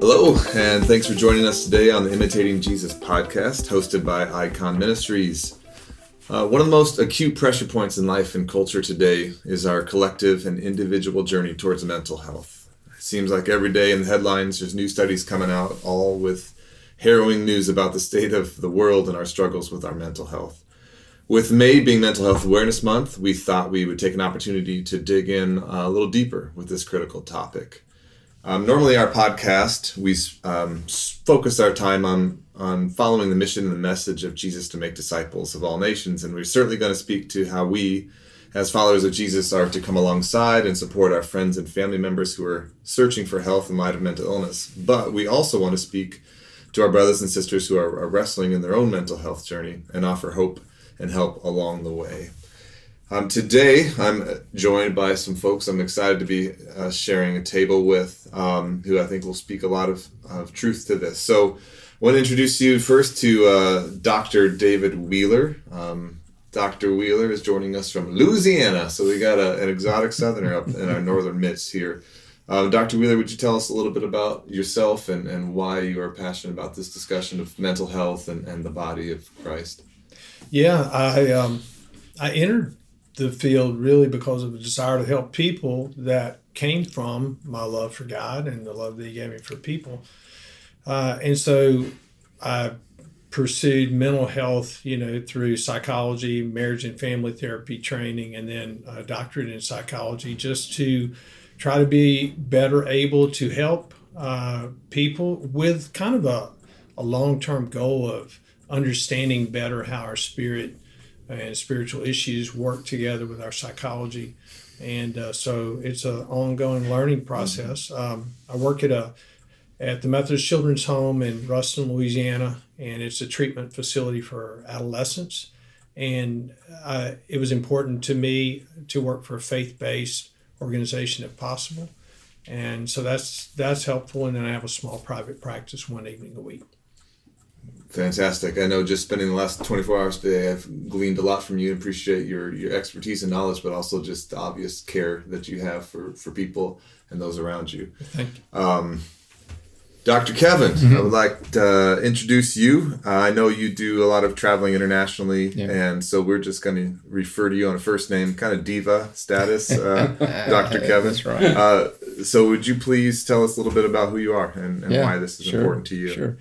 Hello, and thanks for joining us today on the Imitating Jesus podcast, hosted by Icon Ministries. Uh, one of the most acute pressure points in life and culture today is our collective and individual journey towards mental health. It seems like every day in the headlines, there's new studies coming out, all with harrowing news about the state of the world and our struggles with our mental health. With May being Mental Health Awareness Month, we thought we would take an opportunity to dig in a little deeper with this critical topic. Um, normally, our podcast we um, focus our time on on following the mission and the message of Jesus to make disciples of all nations, and we're certainly going to speak to how we, as followers of Jesus, are to come alongside and support our friends and family members who are searching for health in light of mental illness. But we also want to speak to our brothers and sisters who are, are wrestling in their own mental health journey and offer hope and help along the way. Um, today, I'm joined by some folks I'm excited to be uh, sharing a table with um, who I think will speak a lot of, of truth to this. So, I want to introduce you first to uh, Dr. David Wheeler. Um, Dr. Wheeler is joining us from Louisiana, so we got a, an exotic southerner up in our northern midst here. Um, Dr. Wheeler, would you tell us a little bit about yourself and, and why you are passionate about this discussion of mental health and, and the body of Christ? Yeah, I um, I entered the field really because of a desire to help people that came from my love for God and the love that He gave me for people. Uh, and so I pursued mental health, you know, through psychology, marriage and family therapy training, and then a doctorate in psychology just to try to be better able to help uh, people with kind of a, a long term goal of understanding better how our spirit and spiritual issues work together with our psychology. And uh, so it's an ongoing learning process. Um, I work at a at the Methodist Children's Home in Ruston, Louisiana, and it's a treatment facility for adolescents. And uh, it was important to me to work for a faith-based organization if possible, and so that's that's helpful. And then I have a small private practice one evening a week. Fantastic. I know just spending the last 24 hours today, I've gleaned a lot from you and appreciate your, your expertise and knowledge, but also just the obvious care that you have for, for people and those around you. Thank you. Um, Dr. Kevin, mm-hmm. I would like to introduce you. Uh, I know you do a lot of traveling internationally, yeah. and so we're just going to refer to you on a first name, kind of diva status, uh, Dr. Kevin. That's right. Uh, so, would you please tell us a little bit about who you are and, and yeah, why this is sure, important to you? Sure.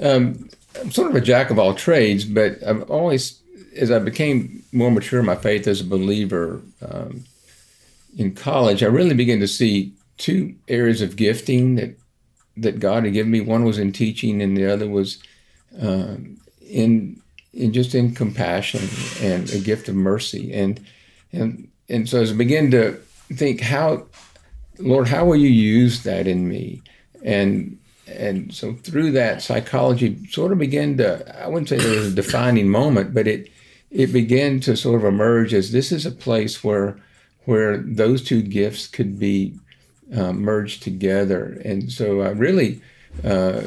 Um, I'm sort of a jack of all trades, but I've always, as I became more mature in my faith as a believer um, in college, I really began to see two areas of gifting that that God had given me. One was in teaching, and the other was um, in in just in compassion and a gift of mercy. And and and so as I began to think, how, Lord, how will you use that in me? And and so through that psychology sort of began to i wouldn't say there was a defining moment but it it began to sort of emerge as this is a place where where those two gifts could be uh, merged together. And so i really uh,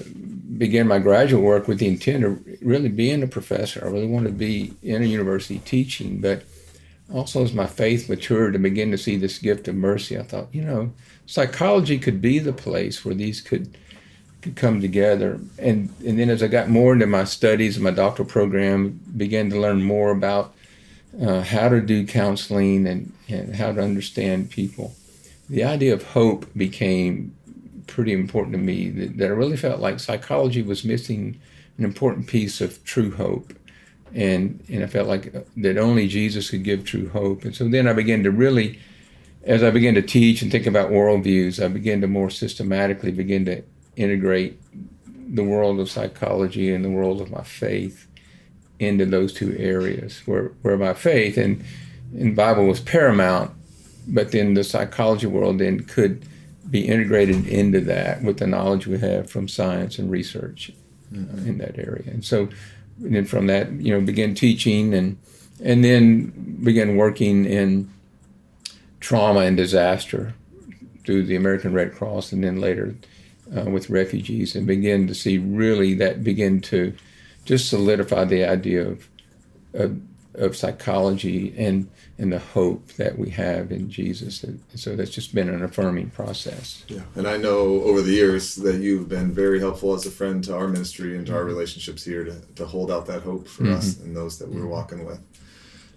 began my graduate work with the intent of really being a professor. I really wanted to be in a university teaching but also as my faith matured and began to see this gift of mercy i thought you know psychology could be the place where these could could come together. And and then as I got more into my studies, my doctoral program, began to learn more about uh, how to do counseling and, and how to understand people. The idea of hope became pretty important to me. That, that I really felt like psychology was missing an important piece of true hope. And, and I felt like uh, that only Jesus could give true hope. And so then I began to really, as I began to teach and think about worldviews, I began to more systematically begin to integrate the world of psychology and the world of my faith into those two areas where, where my faith and in Bible was paramount, but then the psychology world then could be integrated into that with the knowledge we have from science and research mm-hmm. in that area. And so and then from that, you know, began teaching and and then began working in trauma and disaster through the American Red Cross and then later uh, with refugees and begin to see really that begin to just solidify the idea of, of, of psychology and and the hope that we have in Jesus. And so that's just been an affirming process. Yeah, and I know over the years that you've been very helpful as a friend to our ministry and to our relationships here to, to hold out that hope for mm-hmm. us and those that we're walking with.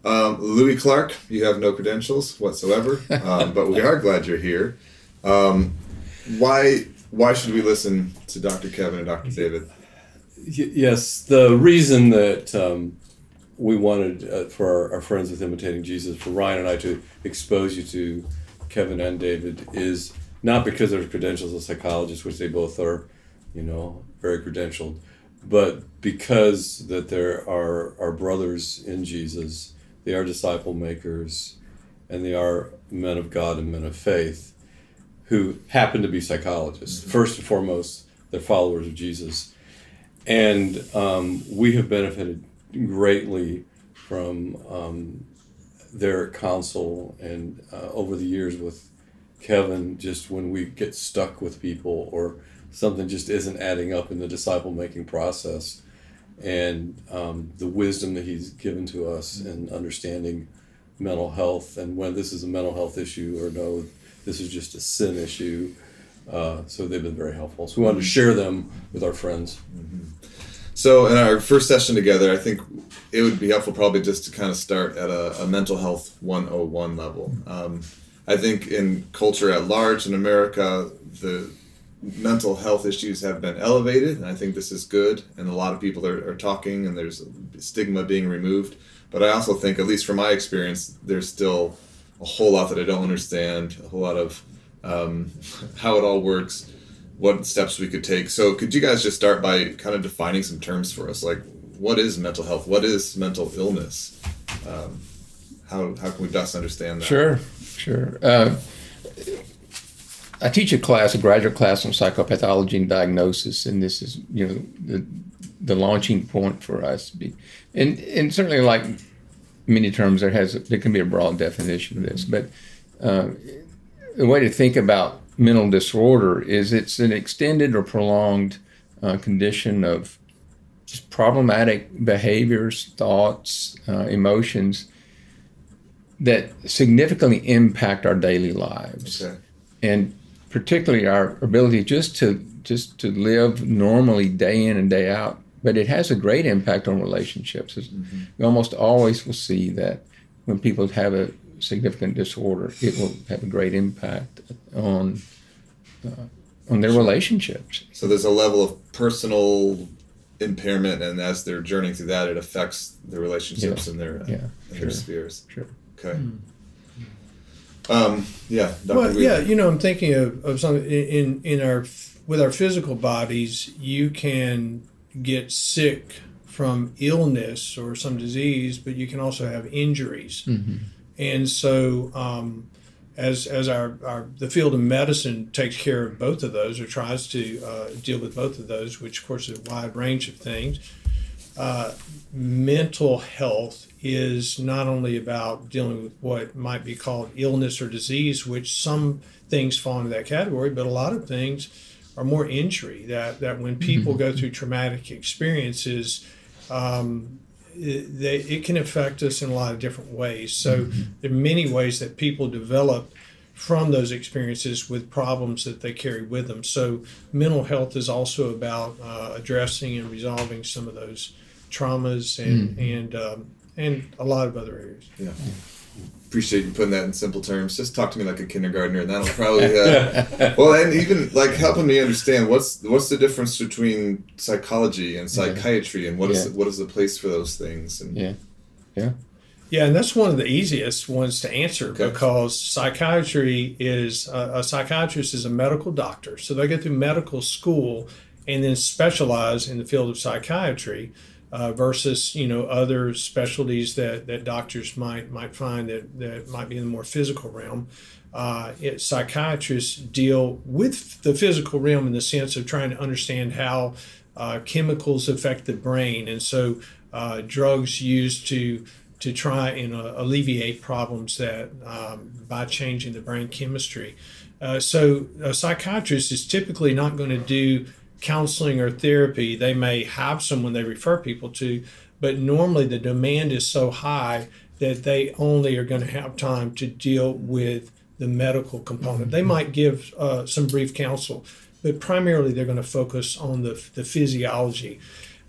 Um, Louis Clark, you have no credentials whatsoever, um, but we are glad you're here. Um, why why should we listen to Dr. Kevin and Dr. David? Yes, the reason that um, we wanted uh, for our, our, friends with imitating Jesus, for Ryan and I to expose you to Kevin and David is not because they're credentials as psychologists, which they both are, you know, very credentialed, but because that there are our brothers in Jesus, they are disciple makers, and they are men of God and men of faith, who happen to be psychologists. Mm-hmm. First and foremost, they're followers of Jesus, and um, we have benefited greatly from um, their counsel and uh, over the years with Kevin, just when we get stuck with people or something just isn't adding up in the disciple making process, and um, the wisdom that he's given to us and understanding mental health and when this is a mental health issue or no, this is just a sin issue. Uh, so they've been very helpful. So we wanted to share them with our friends. Mm-hmm. So in our first session together, I think it would be helpful probably just to kind of start at a, a mental health 101 level. Um, I think in culture at large in America, the mental health issues have been elevated, and I think this is good. And a lot of people are, are talking, and there's stigma being removed. But I also think, at least from my experience, there's still a whole lot that I don't understand, a whole lot of um, how it all works what steps we could take. So, could you guys just start by kind of defining some terms for us? Like, what is mental health? What is mental illness? Um, how, how can we best understand that? Sure, sure. Uh, I teach a class, a graduate class on psychopathology and diagnosis, and this is, you know, the, the launching point for us. And, and certainly, like many terms, there has there can be a broad definition of this, but uh, the way to think about mental disorder is it's an extended or prolonged uh, condition of just problematic behaviors, thoughts, uh, emotions that significantly impact our daily lives, okay. and particularly our ability just to just to live normally day in and day out. But it has a great impact on relationships. Mm-hmm. You almost always will see that when people have a significant disorder, it will have a great impact on uh, on their relationships. So there's a level of personal impairment, and as they're journeying through that, it affects their relationships yeah. and their yeah, and sure. their spheres. Sure. Okay. Mm. Um, yeah. Dr. Well, yeah. You know, I'm thinking of, of something in in our with our physical bodies. You can get sick from illness or some disease, but you can also have injuries. Mm-hmm. And so, um, as as our, our the field of medicine takes care of both of those or tries to uh, deal with both of those, which of course is a wide range of things. Uh, mental health is not only about dealing with what might be called illness or disease, which some things fall into that category, but a lot of things are more injury. That that when people mm-hmm. go through traumatic experiences, um, it, they, it can affect us in a lot of different ways. So mm-hmm. there are many ways that people develop from those experiences with problems that they carry with them. So mental health is also about uh, addressing and resolving some of those traumas and mm-hmm. and um, and a lot of other areas. Yeah appreciate you putting that in simple terms. Just talk to me like a kindergartner, and that'll probably uh, well, and even like helping me understand what's what's the difference between psychology and psychiatry, and what is yeah. what is the place for those things, and yeah, yeah. Yeah, and that's one of the easiest ones to answer okay. because psychiatry is uh, a psychiatrist is a medical doctor, so they go through medical school and then specialize in the field of psychiatry uh, versus you know other specialties that, that doctors might might find that, that might be in the more physical realm. Uh, it, psychiatrists deal with the physical realm in the sense of trying to understand how uh, chemicals affect the brain, and so uh, drugs used to to try and uh, alleviate problems that um, by changing the brain chemistry. Uh, so a psychiatrist is typically not going to do counseling or therapy. They may have someone they refer people to, but normally the demand is so high that they only are going to have time to deal with the medical component. They might give uh, some brief counsel, but primarily they're going to focus on the, the physiology.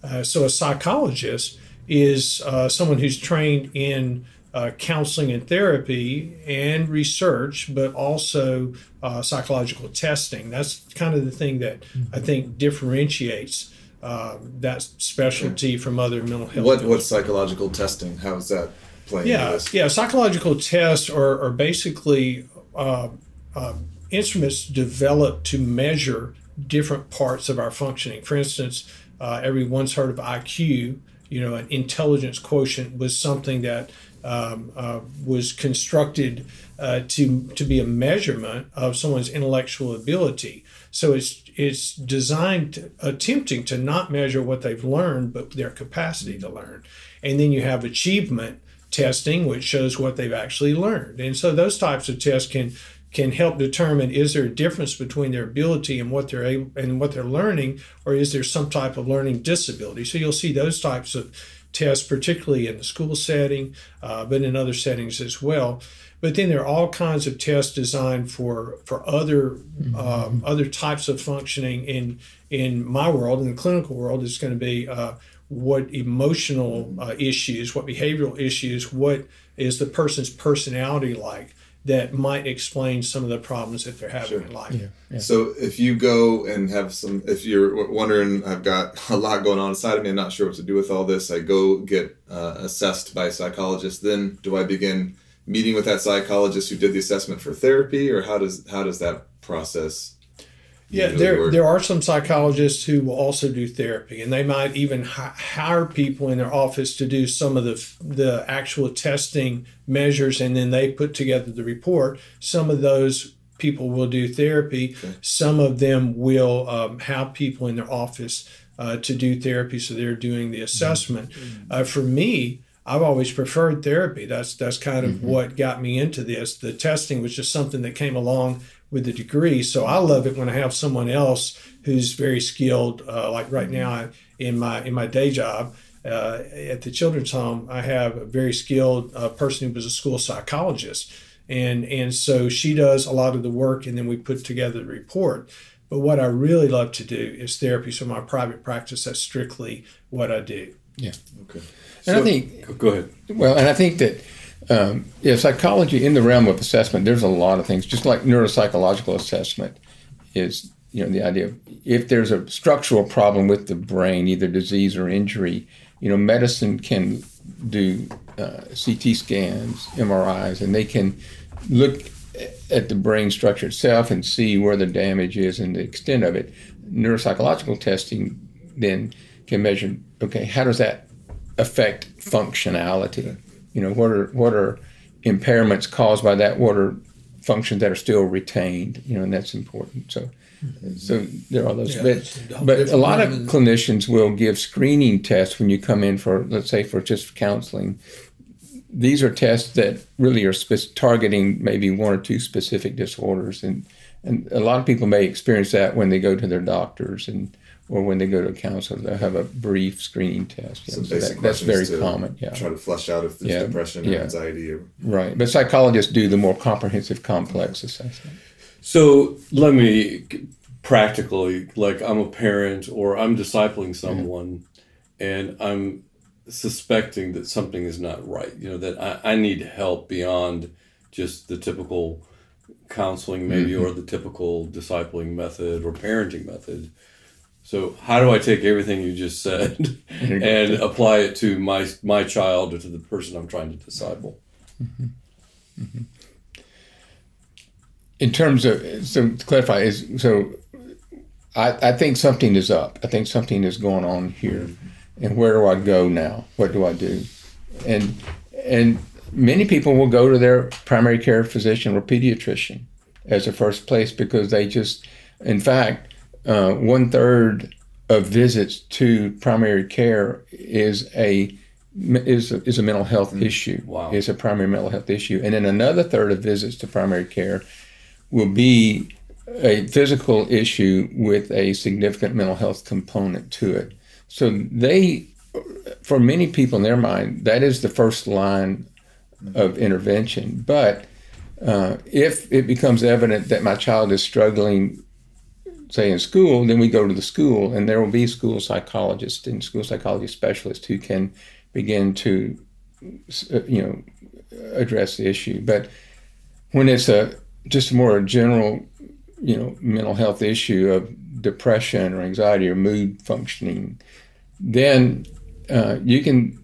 Uh, so a psychologist is uh, someone who's trained in uh, counseling and therapy and research, but also uh, psychological testing. That's kind of the thing that I think differentiates uh, that specialty from other mental health. What fields. what psychological testing? How is that playing? Yeah, this? yeah. Psychological tests are, are basically uh, uh, instruments developed to measure different parts of our functioning. For instance, uh, everyone's heard of IQ. You know, an intelligence quotient was something that um, uh, was constructed uh, to to be a measurement of someone's intellectual ability. So it's it's designed to, attempting to not measure what they've learned, but their capacity to learn. And then you have achievement testing, which shows what they've actually learned. And so those types of tests can can help determine is there a difference between their ability and what they're able and what they're learning, or is there some type of learning disability? So you'll see those types of tests, particularly in the school setting, uh, but in other settings as well. But then there are all kinds of tests designed for for other um, other types of functioning. In in my world, in the clinical world, it's going to be uh, what emotional uh, issues, what behavioral issues, what is the person's personality like that might explain some of the problems that they're having in life. yeah So if you go and have some, if you're wondering, I've got a lot going on inside of me, I'm not sure what to do with all this. I go get uh, assessed by a psychologist. Then do I begin meeting with that psychologist who did the assessment for therapy, or how does how does that process? Yeah, there work? there are some psychologists who will also do therapy, and they might even hi- hire people in their office to do some of the the actual testing measures, and then they put together the report. Some of those people will do therapy. Some of them will um, have people in their office uh, to do therapy, so they're doing the assessment. Uh, for me, I've always preferred therapy. That's that's kind of what got me into this. The testing was just something that came along with the degree. So I love it when I have someone else who's very skilled. Uh, like right now in my in my day job uh, at the children's home, I have a very skilled uh, person who was a school psychologist, and and so she does a lot of the work, and then we put together the report. But what I really love to do is therapy. So my private practice, that's strictly what I do. Yeah. Okay. And I think Go- Go ahead. Well, and I think that um, yeah, psychology in the realm of assessment, there's a lot of things. Just like neuropsychological assessment is, you know, the idea of if there's a structural problem with the brain, either disease or injury, you know, medicine can do uh, CT scans, MRIs, and they can look at the brain structure itself and see where the damage is and the extent of it. Neuropsychological testing then can measure, okay, how does that affect functionality? You know, what are what are impairments caused by that? What are functions that are still retained? You know, and that's important. So, so there are those. Yeah, but but a lot of clinicians will give screening tests when you come in for, let's say, for just counseling. These are tests that really are spec- targeting maybe one or two specific disorders, and and a lot of people may experience that when they go to their doctors and or when they go to a counselor. They'll have a brief screening test. you know, Some so basic that- that's very questions to common. Yeah. Try to flesh out if there's Yeah, depression or yeah. anxiety or Right, but psychologists do the more comprehensive, complex assessment. So let me practically, like I'm a parent or I'm discipling someone and I'm suspecting that something is not right, you know, that I, I need help beyond just the typical counseling, maybe, mm-hmm. or the typical discipling method or parenting method. So how do I take everything you just said and apply it to my my child or to the person I'm trying to disciple? Mm-hmm. Mm-hmm. In terms of, so to clarify, is so I, I think something is up. I think something is going on here. Mm-hmm. And where do I go now? What do I do? And and many people will go to their primary care physician or pediatrician as a first place because they just, in fact, uh, one third of visits to primary care is a is a, is a mental health issue. Wow. Is a primary mental health issue, and then another third of visits to primary care will be a physical issue with a significant mental health component to it. So they for many people in their mind, that is the first line of intervention. But uh, if it becomes evident that my child is struggling, say in school, then we go to the school, and there will be school psychologists and school psychology specialists who can begin to, uh, you know, address the issue. But when it's a just more general, you know, mental health issue of depression or anxiety or mood functioning, then uh, you can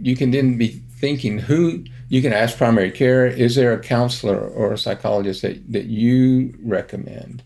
you can then be thinking who you can ask primary care is there a counselor or a psychologist that, that you recommend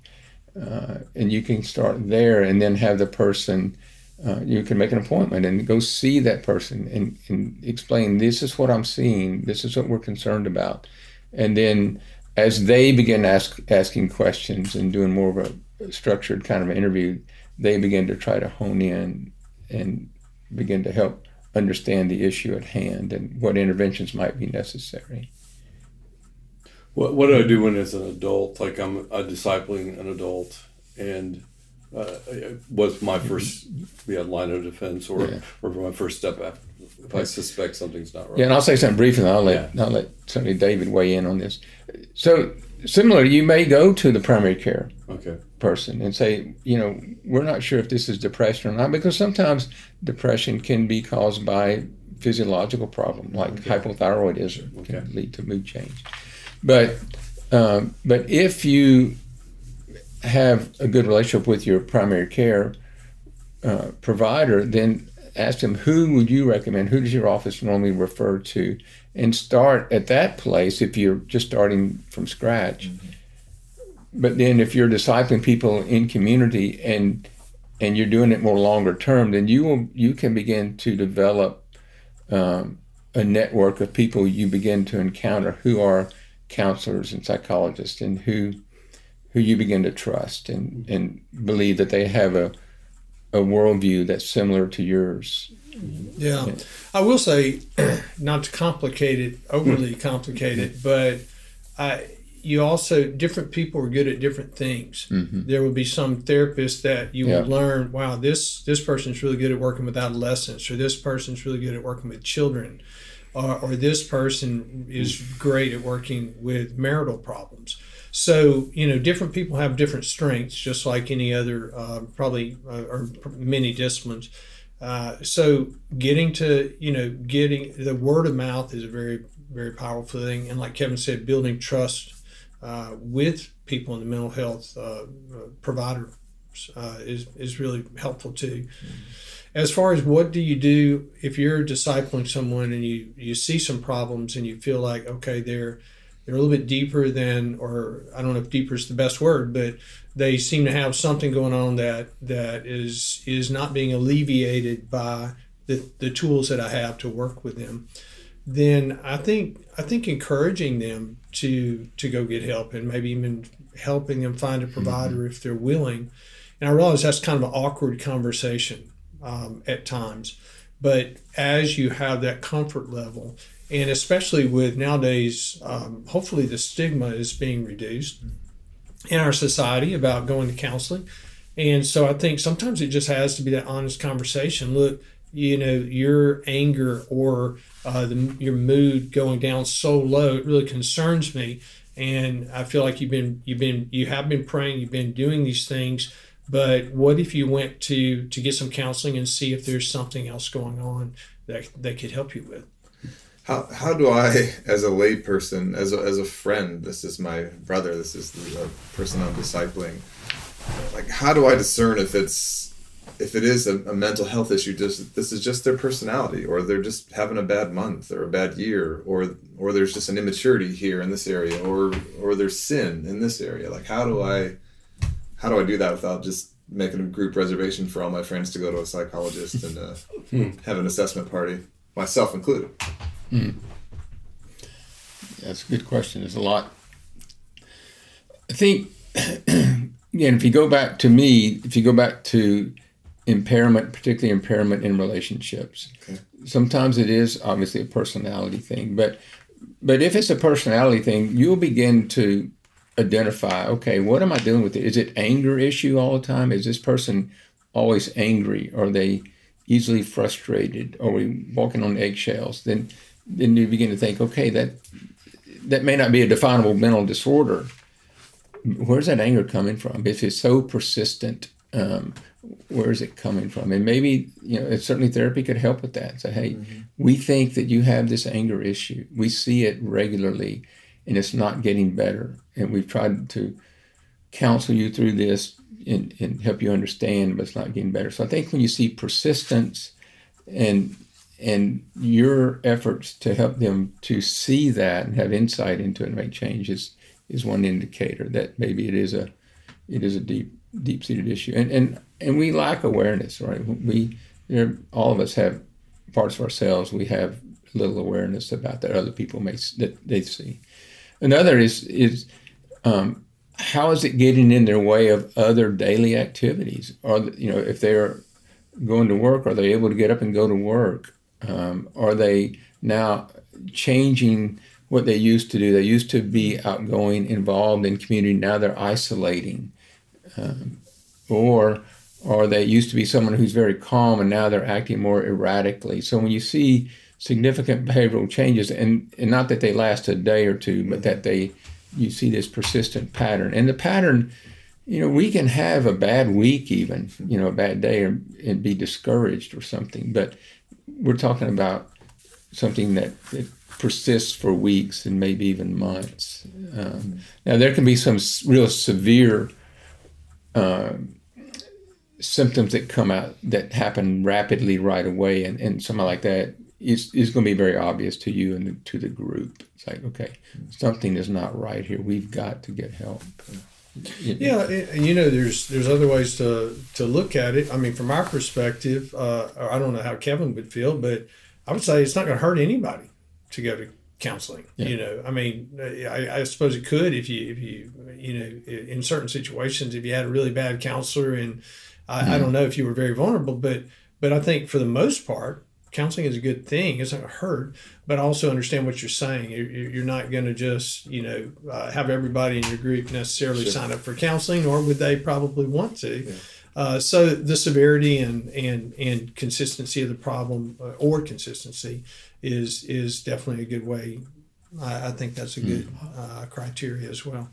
uh, and you can start there and then have the person uh, you can make an appointment and go see that person and, and explain this is what i'm seeing this is what we're concerned about and then as they begin ask, asking questions and doing more of a structured kind of interview they begin to try to hone in and begin to help understand the issue at hand and what interventions might be necessary. What, what do I do when as an adult, like I'm a discipling an adult and uh, was my first yeah, line of defense or, yeah. or my first step after, if I suspect something's not right. Yeah, and I'll say something briefly, and I'll let, yeah. I'll let certainly David weigh in on this. So, similar, you may go to the primary care okay. person and say, you know, we're not sure if this is depression or not, because sometimes depression can be caused by physiological problem like okay. hypothyroidism okay. can lead to mood change. But um, but if you have a good relationship with your primary care uh, provider, then ask them who would you recommend? Who does your office normally refer to? And start at that place if you're just starting from scratch. Mm-hmm. But then if you're discipling people in community and and you're doing it more longer term, then you will you can begin to develop um, a network of people you begin to encounter who are counselors and psychologists and who who you begin to trust and, and believe that they have a a worldview that's similar to yours. Yeah, yeah. I will say, not to complicate it overly complicate it, but I you also different people are good at different things. Mm-hmm. There will be some therapists that you yeah. would learn, wow, this this person's really good at working with adolescents, or this person's really good at working with children, or, or this person is great at working with marital problems. So you know, different people have different strengths, just like any other uh, probably uh, or many disciplines. Uh, so getting to you know getting the word of mouth is a very very powerful thing, and like Kevin said, building trust uh, with people in the mental health uh, provider uh, is, is really helpful too. Mm-hmm. As far as what do you do if you're discipling someone and you, you see some problems and you feel like, okay, they're, they're a little bit deeper than, or I don't know if deeper is the best word, but they seem to have something going on that, that is, is not being alleviated by the, the tools that I have to work with them then I think I think encouraging them to to go get help and maybe even helping them find a provider mm-hmm. if they're willing. And I realize that's kind of an awkward conversation um, at times, but as you have that comfort level, and especially with nowadays, um, hopefully the stigma is being reduced in our society about going to counseling. And so I think sometimes it just has to be that honest conversation. Look, you know, your anger or uh, the, your mood going down so low. It really concerns me, and I feel like you've been you've been you have been praying, you've been doing these things. But what if you went to to get some counseling and see if there's something else going on that that could help you with? How, how do I, as a layperson, as a, as a friend, this is my brother, this is the person I'm discipling, like, how do I discern if it's if it is a, a, mental health issue, just this is just their personality, or they're just having a bad month or a bad year, or or there's just an immaturity here in this area, or or there's sin in this area. Like how do I how do I do that without just making a group reservation for all my friends to go to a psychologist and uh, hmm. have an assessment party, myself included? Hmm. That's a good question. There's a lot. I think, again, if you go back to me, if you go back to impairment, particularly impairment in relationships. Okay. Sometimes it is obviously a personality thing, but but if it's a personality thing, you'll begin to identify, okay, what am I dealing with? Is it anger issue all the time? Is this person always angry? Are they easily frustrated or we walking on eggshells, then then you begin to think, okay, that that may not be a definable mental disorder. Where's that anger coming from? If it's so persistent, um, where is it coming from? And maybe you know, certainly therapy could help with that. Say, hey, mm-hmm. we think that you have this anger issue. We see it regularly, and it's not getting better. And we've tried to counsel you through this and, and help you understand, but it's not getting better. So I think when you see persistence and and your efforts to help them to see that and have insight into it and make changes is one indicator that maybe it is a it is a deep deep seated issue. And and and we lack awareness, right? We know, all of us have parts of ourselves we have little awareness about that other people may that they see. Another is is um, how is it getting in their way of other daily activities? Or you know, if they're going to work, are they able to get up and go to work? Um, are they now changing what they used to do? They used to be outgoing, involved in community. Now they're isolating, um, or or they used to be someone who's very calm, and now they're acting more erratically. So when you see significant behavioral changes, and, and not that they last a day or two, but that they you see this persistent pattern. And the pattern, you know, we can have a bad week, even, you know, a bad day or, and be discouraged or something. But we're talking about something that, that persists for weeks and maybe even months. Um, now, there can be some real severe uh, symptoms that come out that happen rapidly right away, and, and something like that is, is going to be very obvious to you and the, to the group. It's like, okay, something is not right here. We've got to get help. Yeah, and you know, there's there's other ways to to look at it. I mean, from our perspective, uh, I don't know how Kevin would feel, but I would say it's not going to hurt anybody to go to counseling. Yeah. You know, I mean, I, I, suppose it could if you if you you know in certain situations if you had a really bad counselor and I, mm-hmm. I don't know if you were very vulnerable, but but I think for the most part, counseling is a good thing. It's not hurt, but also understand what you're saying. You're, you're not going to just, you know, uh, have everybody in your group necessarily sure. sign up for counseling, nor would they probably want to. Yeah. Uh, so the severity and, and, and consistency of the problem uh, or consistency is, is definitely a good way. I, I think that's a hmm. good uh, criteria as well.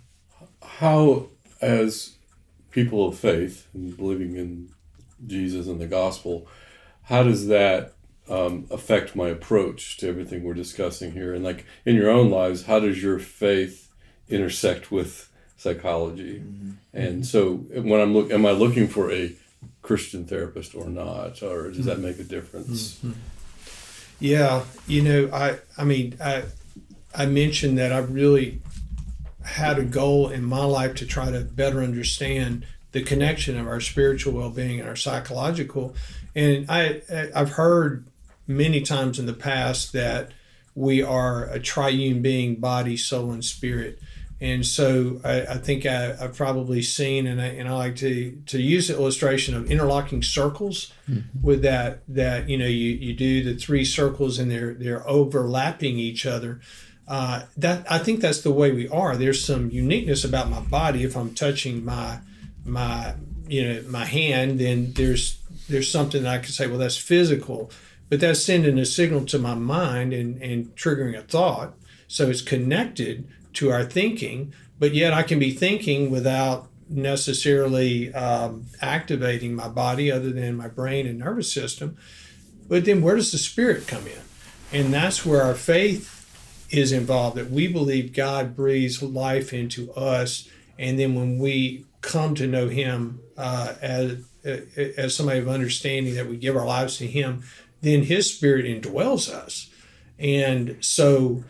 How, as people of faith and believing in Jesus and the gospel, how does that um, affect my approach to everything we're discussing here? And like in your own lives, how does your faith intersect with psychology? Mm-hmm. And so when I'm look, am I looking for a Christian therapist or not, or does that make a difference? Mm-hmm. Yeah, you know, I I mean, I I mentioned that I really had a goal in my life to try to better understand the connection of our spiritual well-being and our psychological and i i've heard many times in the past that we are a triune being, body, soul, and spirit. And so I, I think I, have probably seen, and I, and I like to, to use the illustration of interlocking circles mm-hmm. with that, that, you know, you, you do the three circles and they're, they're overlapping each other. Uh, that I think that's the way we are. There's some uniqueness about my body. If I'm touching my, my, you know, my hand, then there's, there's something that I could say, well, that's physical but that's sending a signal to my mind and, and triggering a thought. So it's connected to our thinking, but yet I can be thinking without necessarily um, activating my body other than my brain and nervous system. But then where does the spirit come in? And that's where our faith is involved that we believe God breathes life into us. And then when we come to know Him uh, as, as somebody of understanding, that we give our lives to Him, then his spirit indwells us. And so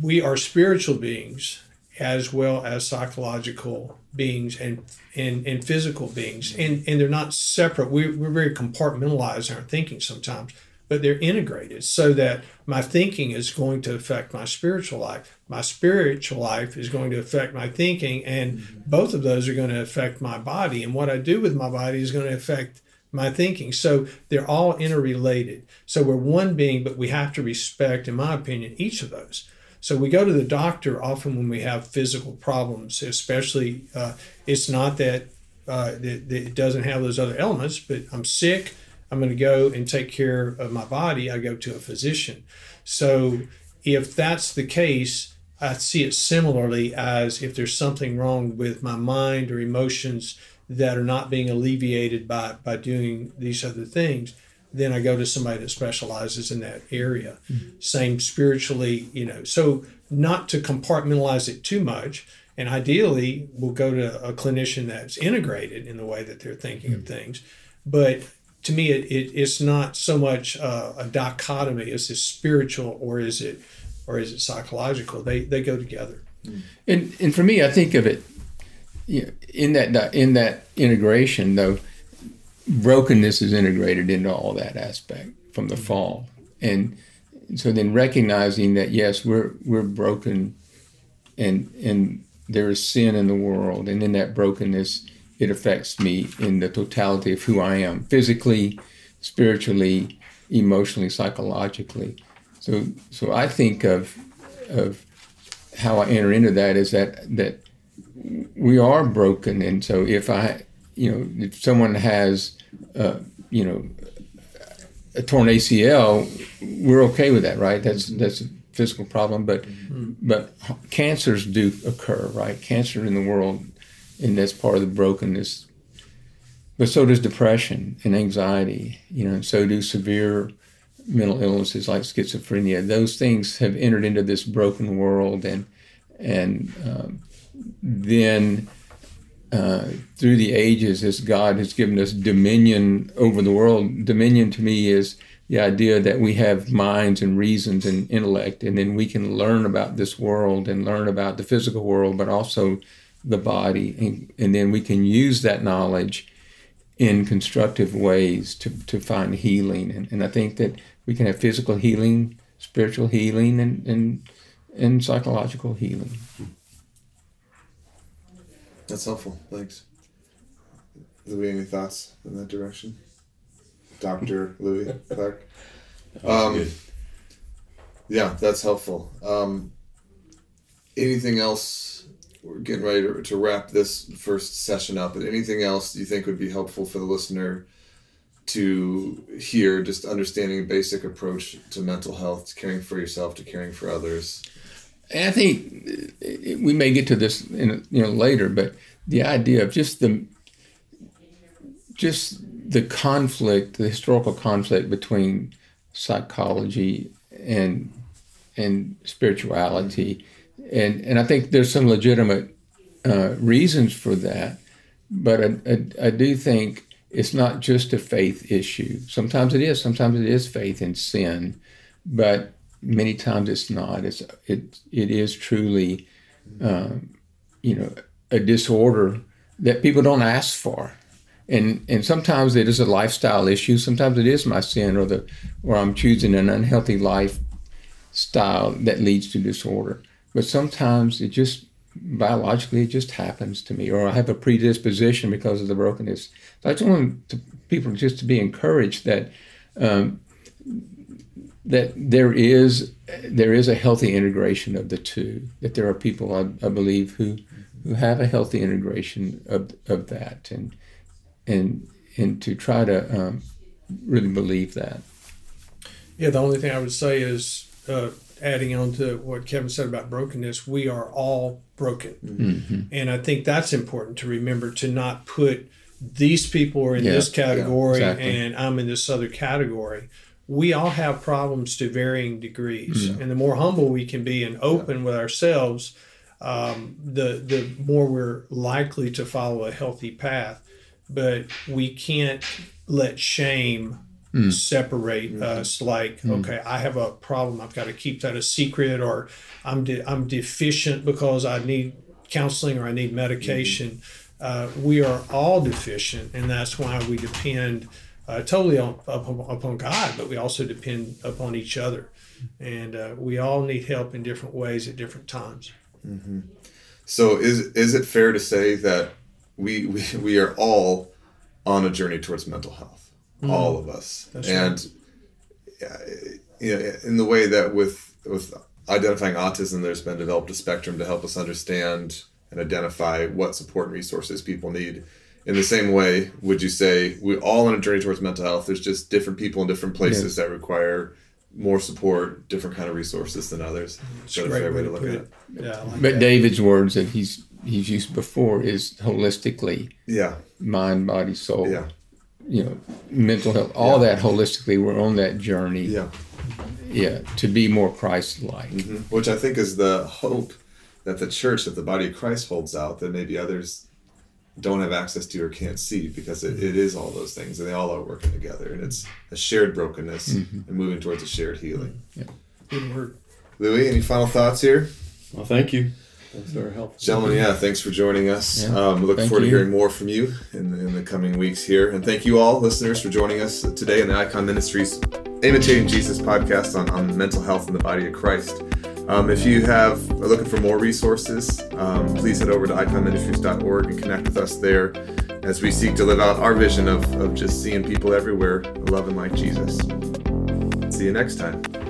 we are spiritual beings as well as psychological beings and and, and physical beings. And and they're not separate. We, we're very compartmentalized in our thinking sometimes, but they're integrated so that my thinking is going to affect my spiritual life. My spiritual life is going to affect my thinking, and mm-hmm. both of those are going to affect my body. And what I do with my body is going to affect my thinking. So they're all interrelated. So we're one being, but we have to respect, in my opinion, each of those. So we go to the doctor often when we have physical problems, especially uh, it's not that, uh, that, that, it doesn't have those other elements, but I'm sick. I'm going to go and take care of my body, I go to a physician. So if that's the case, I see it similarly as if there's something wrong with my mind or emotions that are not being alleviated by, by doing these other things, then I go to somebody that specializes in that area. Mm-hmm. Same spiritually, you know. So not to compartmentalize it too much. And ideally, we'll go to a clinician that's integrated in the way that they're thinking mm-hmm. of things. But to me, it, it it's not so much uh, a dichotomy. Is this spiritual or is it or is it psychological? They they go together. And and for me, I think of it in that in that integration though. Brokenness is integrated into all that aspect from the mm-hmm. fall, and so then recognizing that yes, we're we're broken, and and there is sin in the world, and in that brokenness, it affects me in the totality of who I am, physically, spiritually, emotionally, psychologically. So so I think of of how I enter into that is that that we are broken, and so if I you know if someone has uh, you know a torn ACL, we're okay with that, right? That's mm-hmm. that's a physical problem, but mm-hmm. but cancers do occur, right? Cancer in the world, and that's part of the brokenness. But so does depression and anxiety, you know, and so do severe mental illnesses like schizophrenia. Those things have entered into this broken world, and and um, then uh, through the ages, as God has given us dominion over the world, dominion to me is the idea that we have minds and reasons and intellect, and then we can learn about this world and learn about the physical world, but also the body. And, and then we can use that knowledge in constructive ways to, to find healing. And, and I think that we can have physical healing, spiritual healing, and, and, and psychological healing. That's helpful. Thanks. Louis, any thoughts in that direction? Dr. Louis Clark? Um, yeah, that's helpful. Um, anything else? We're getting ready to, to wrap this first session up. But anything else you think would be helpful for the listener to hear? Just understanding a basic approach to mental health, to caring for yourself, to caring for others. And I think we may get to this in you know later, but the idea of just the just the conflict, the historical conflict between psychology and and spirituality, and and I think there's some legitimate uh, reasons for that, but I, I, I do think it's not just a faith issue. Sometimes it is. Sometimes it is faith in sin, but many times it's not. It's it it is truly, um, you know, a disorder that people don't ask for, and and sometimes it is a lifestyle issue. Sometimes it is my sin or the or I'm choosing an unhealthy lifestyle that leads to disorder. But sometimes it just biologically it just happens to me, or I have a predisposition because of the brokenness. So I just want to, people just to be encouraged that. Um, that there is there is a healthy integration of the two. That there are people I, I believe who who have a healthy integration of, of that, and and and to try to um, really believe that. Yeah, the only thing I would say is uh, adding on to what Kevin said about brokenness. We are all broken, mm-hmm. and I think that's important to remember to not put these people are in yeah, this category yeah, exactly. and I'm in this other category we all have problems to varying degrees. Mm-hmm. And the more humble we can be and open yeah. with ourselves, um, the the more we're likely to follow a healthy path. But we can't let shame mm. separate mm-hmm. us. Like, mm. okay, I have a problem. I've got to keep that a secret, or I'm de- I'm deficient because I need counseling or I need medication. Mm-hmm. Uh, we are all deficient, and that's why we depend uh, totally on, upon, upon, God, but we also depend upon each other. And uh, we all need help in different ways at different times. Mm-hmm. So, is, is it fair to say that we, we, we are all on a journey towards mental health? Mm-hmm. All of us. That's and right. you know, in the way that with, with identifying autism, there's been developed a spectrum to help us understand and identify what support and resources people need in the same way, would you say we're all on a journey towards mental health? There's just different people in different places that require more support, different kind of resources than others. Is that a fair way to look at it? Yeah, like But that. David's words that he's he's used before is holistically Yeah, mind, body, soul. yeah, You know, mental health. All Yeah. that holistically. We're on that journey. yeah. Yeah, to be more Christ-like. Mhm. Which I think is the hope that the church, that the body of Christ holds out, that maybe others don't have access to or can't see because it, it is all those things and they all are working together and it's a shared brokenness and moving towards a shared healing. Good word. Louis, any final thoughts here? Well, thank you. That's very helpful. Gentlemen, yeah, thanks for joining us. Yeah, Um, we look thank forward to hearing more from you in, in the coming weeks here. And thank you all, listeners, for joining us today in the Icon Ministries Imitating Jesus podcast on, on mental health in the body of Christ. Um, if you have are looking for more resources, um, please head over to iconministries.org and connect with us there as we seek to live out our vision of, of just seeing people everywhere loving like Jesus. See you next time.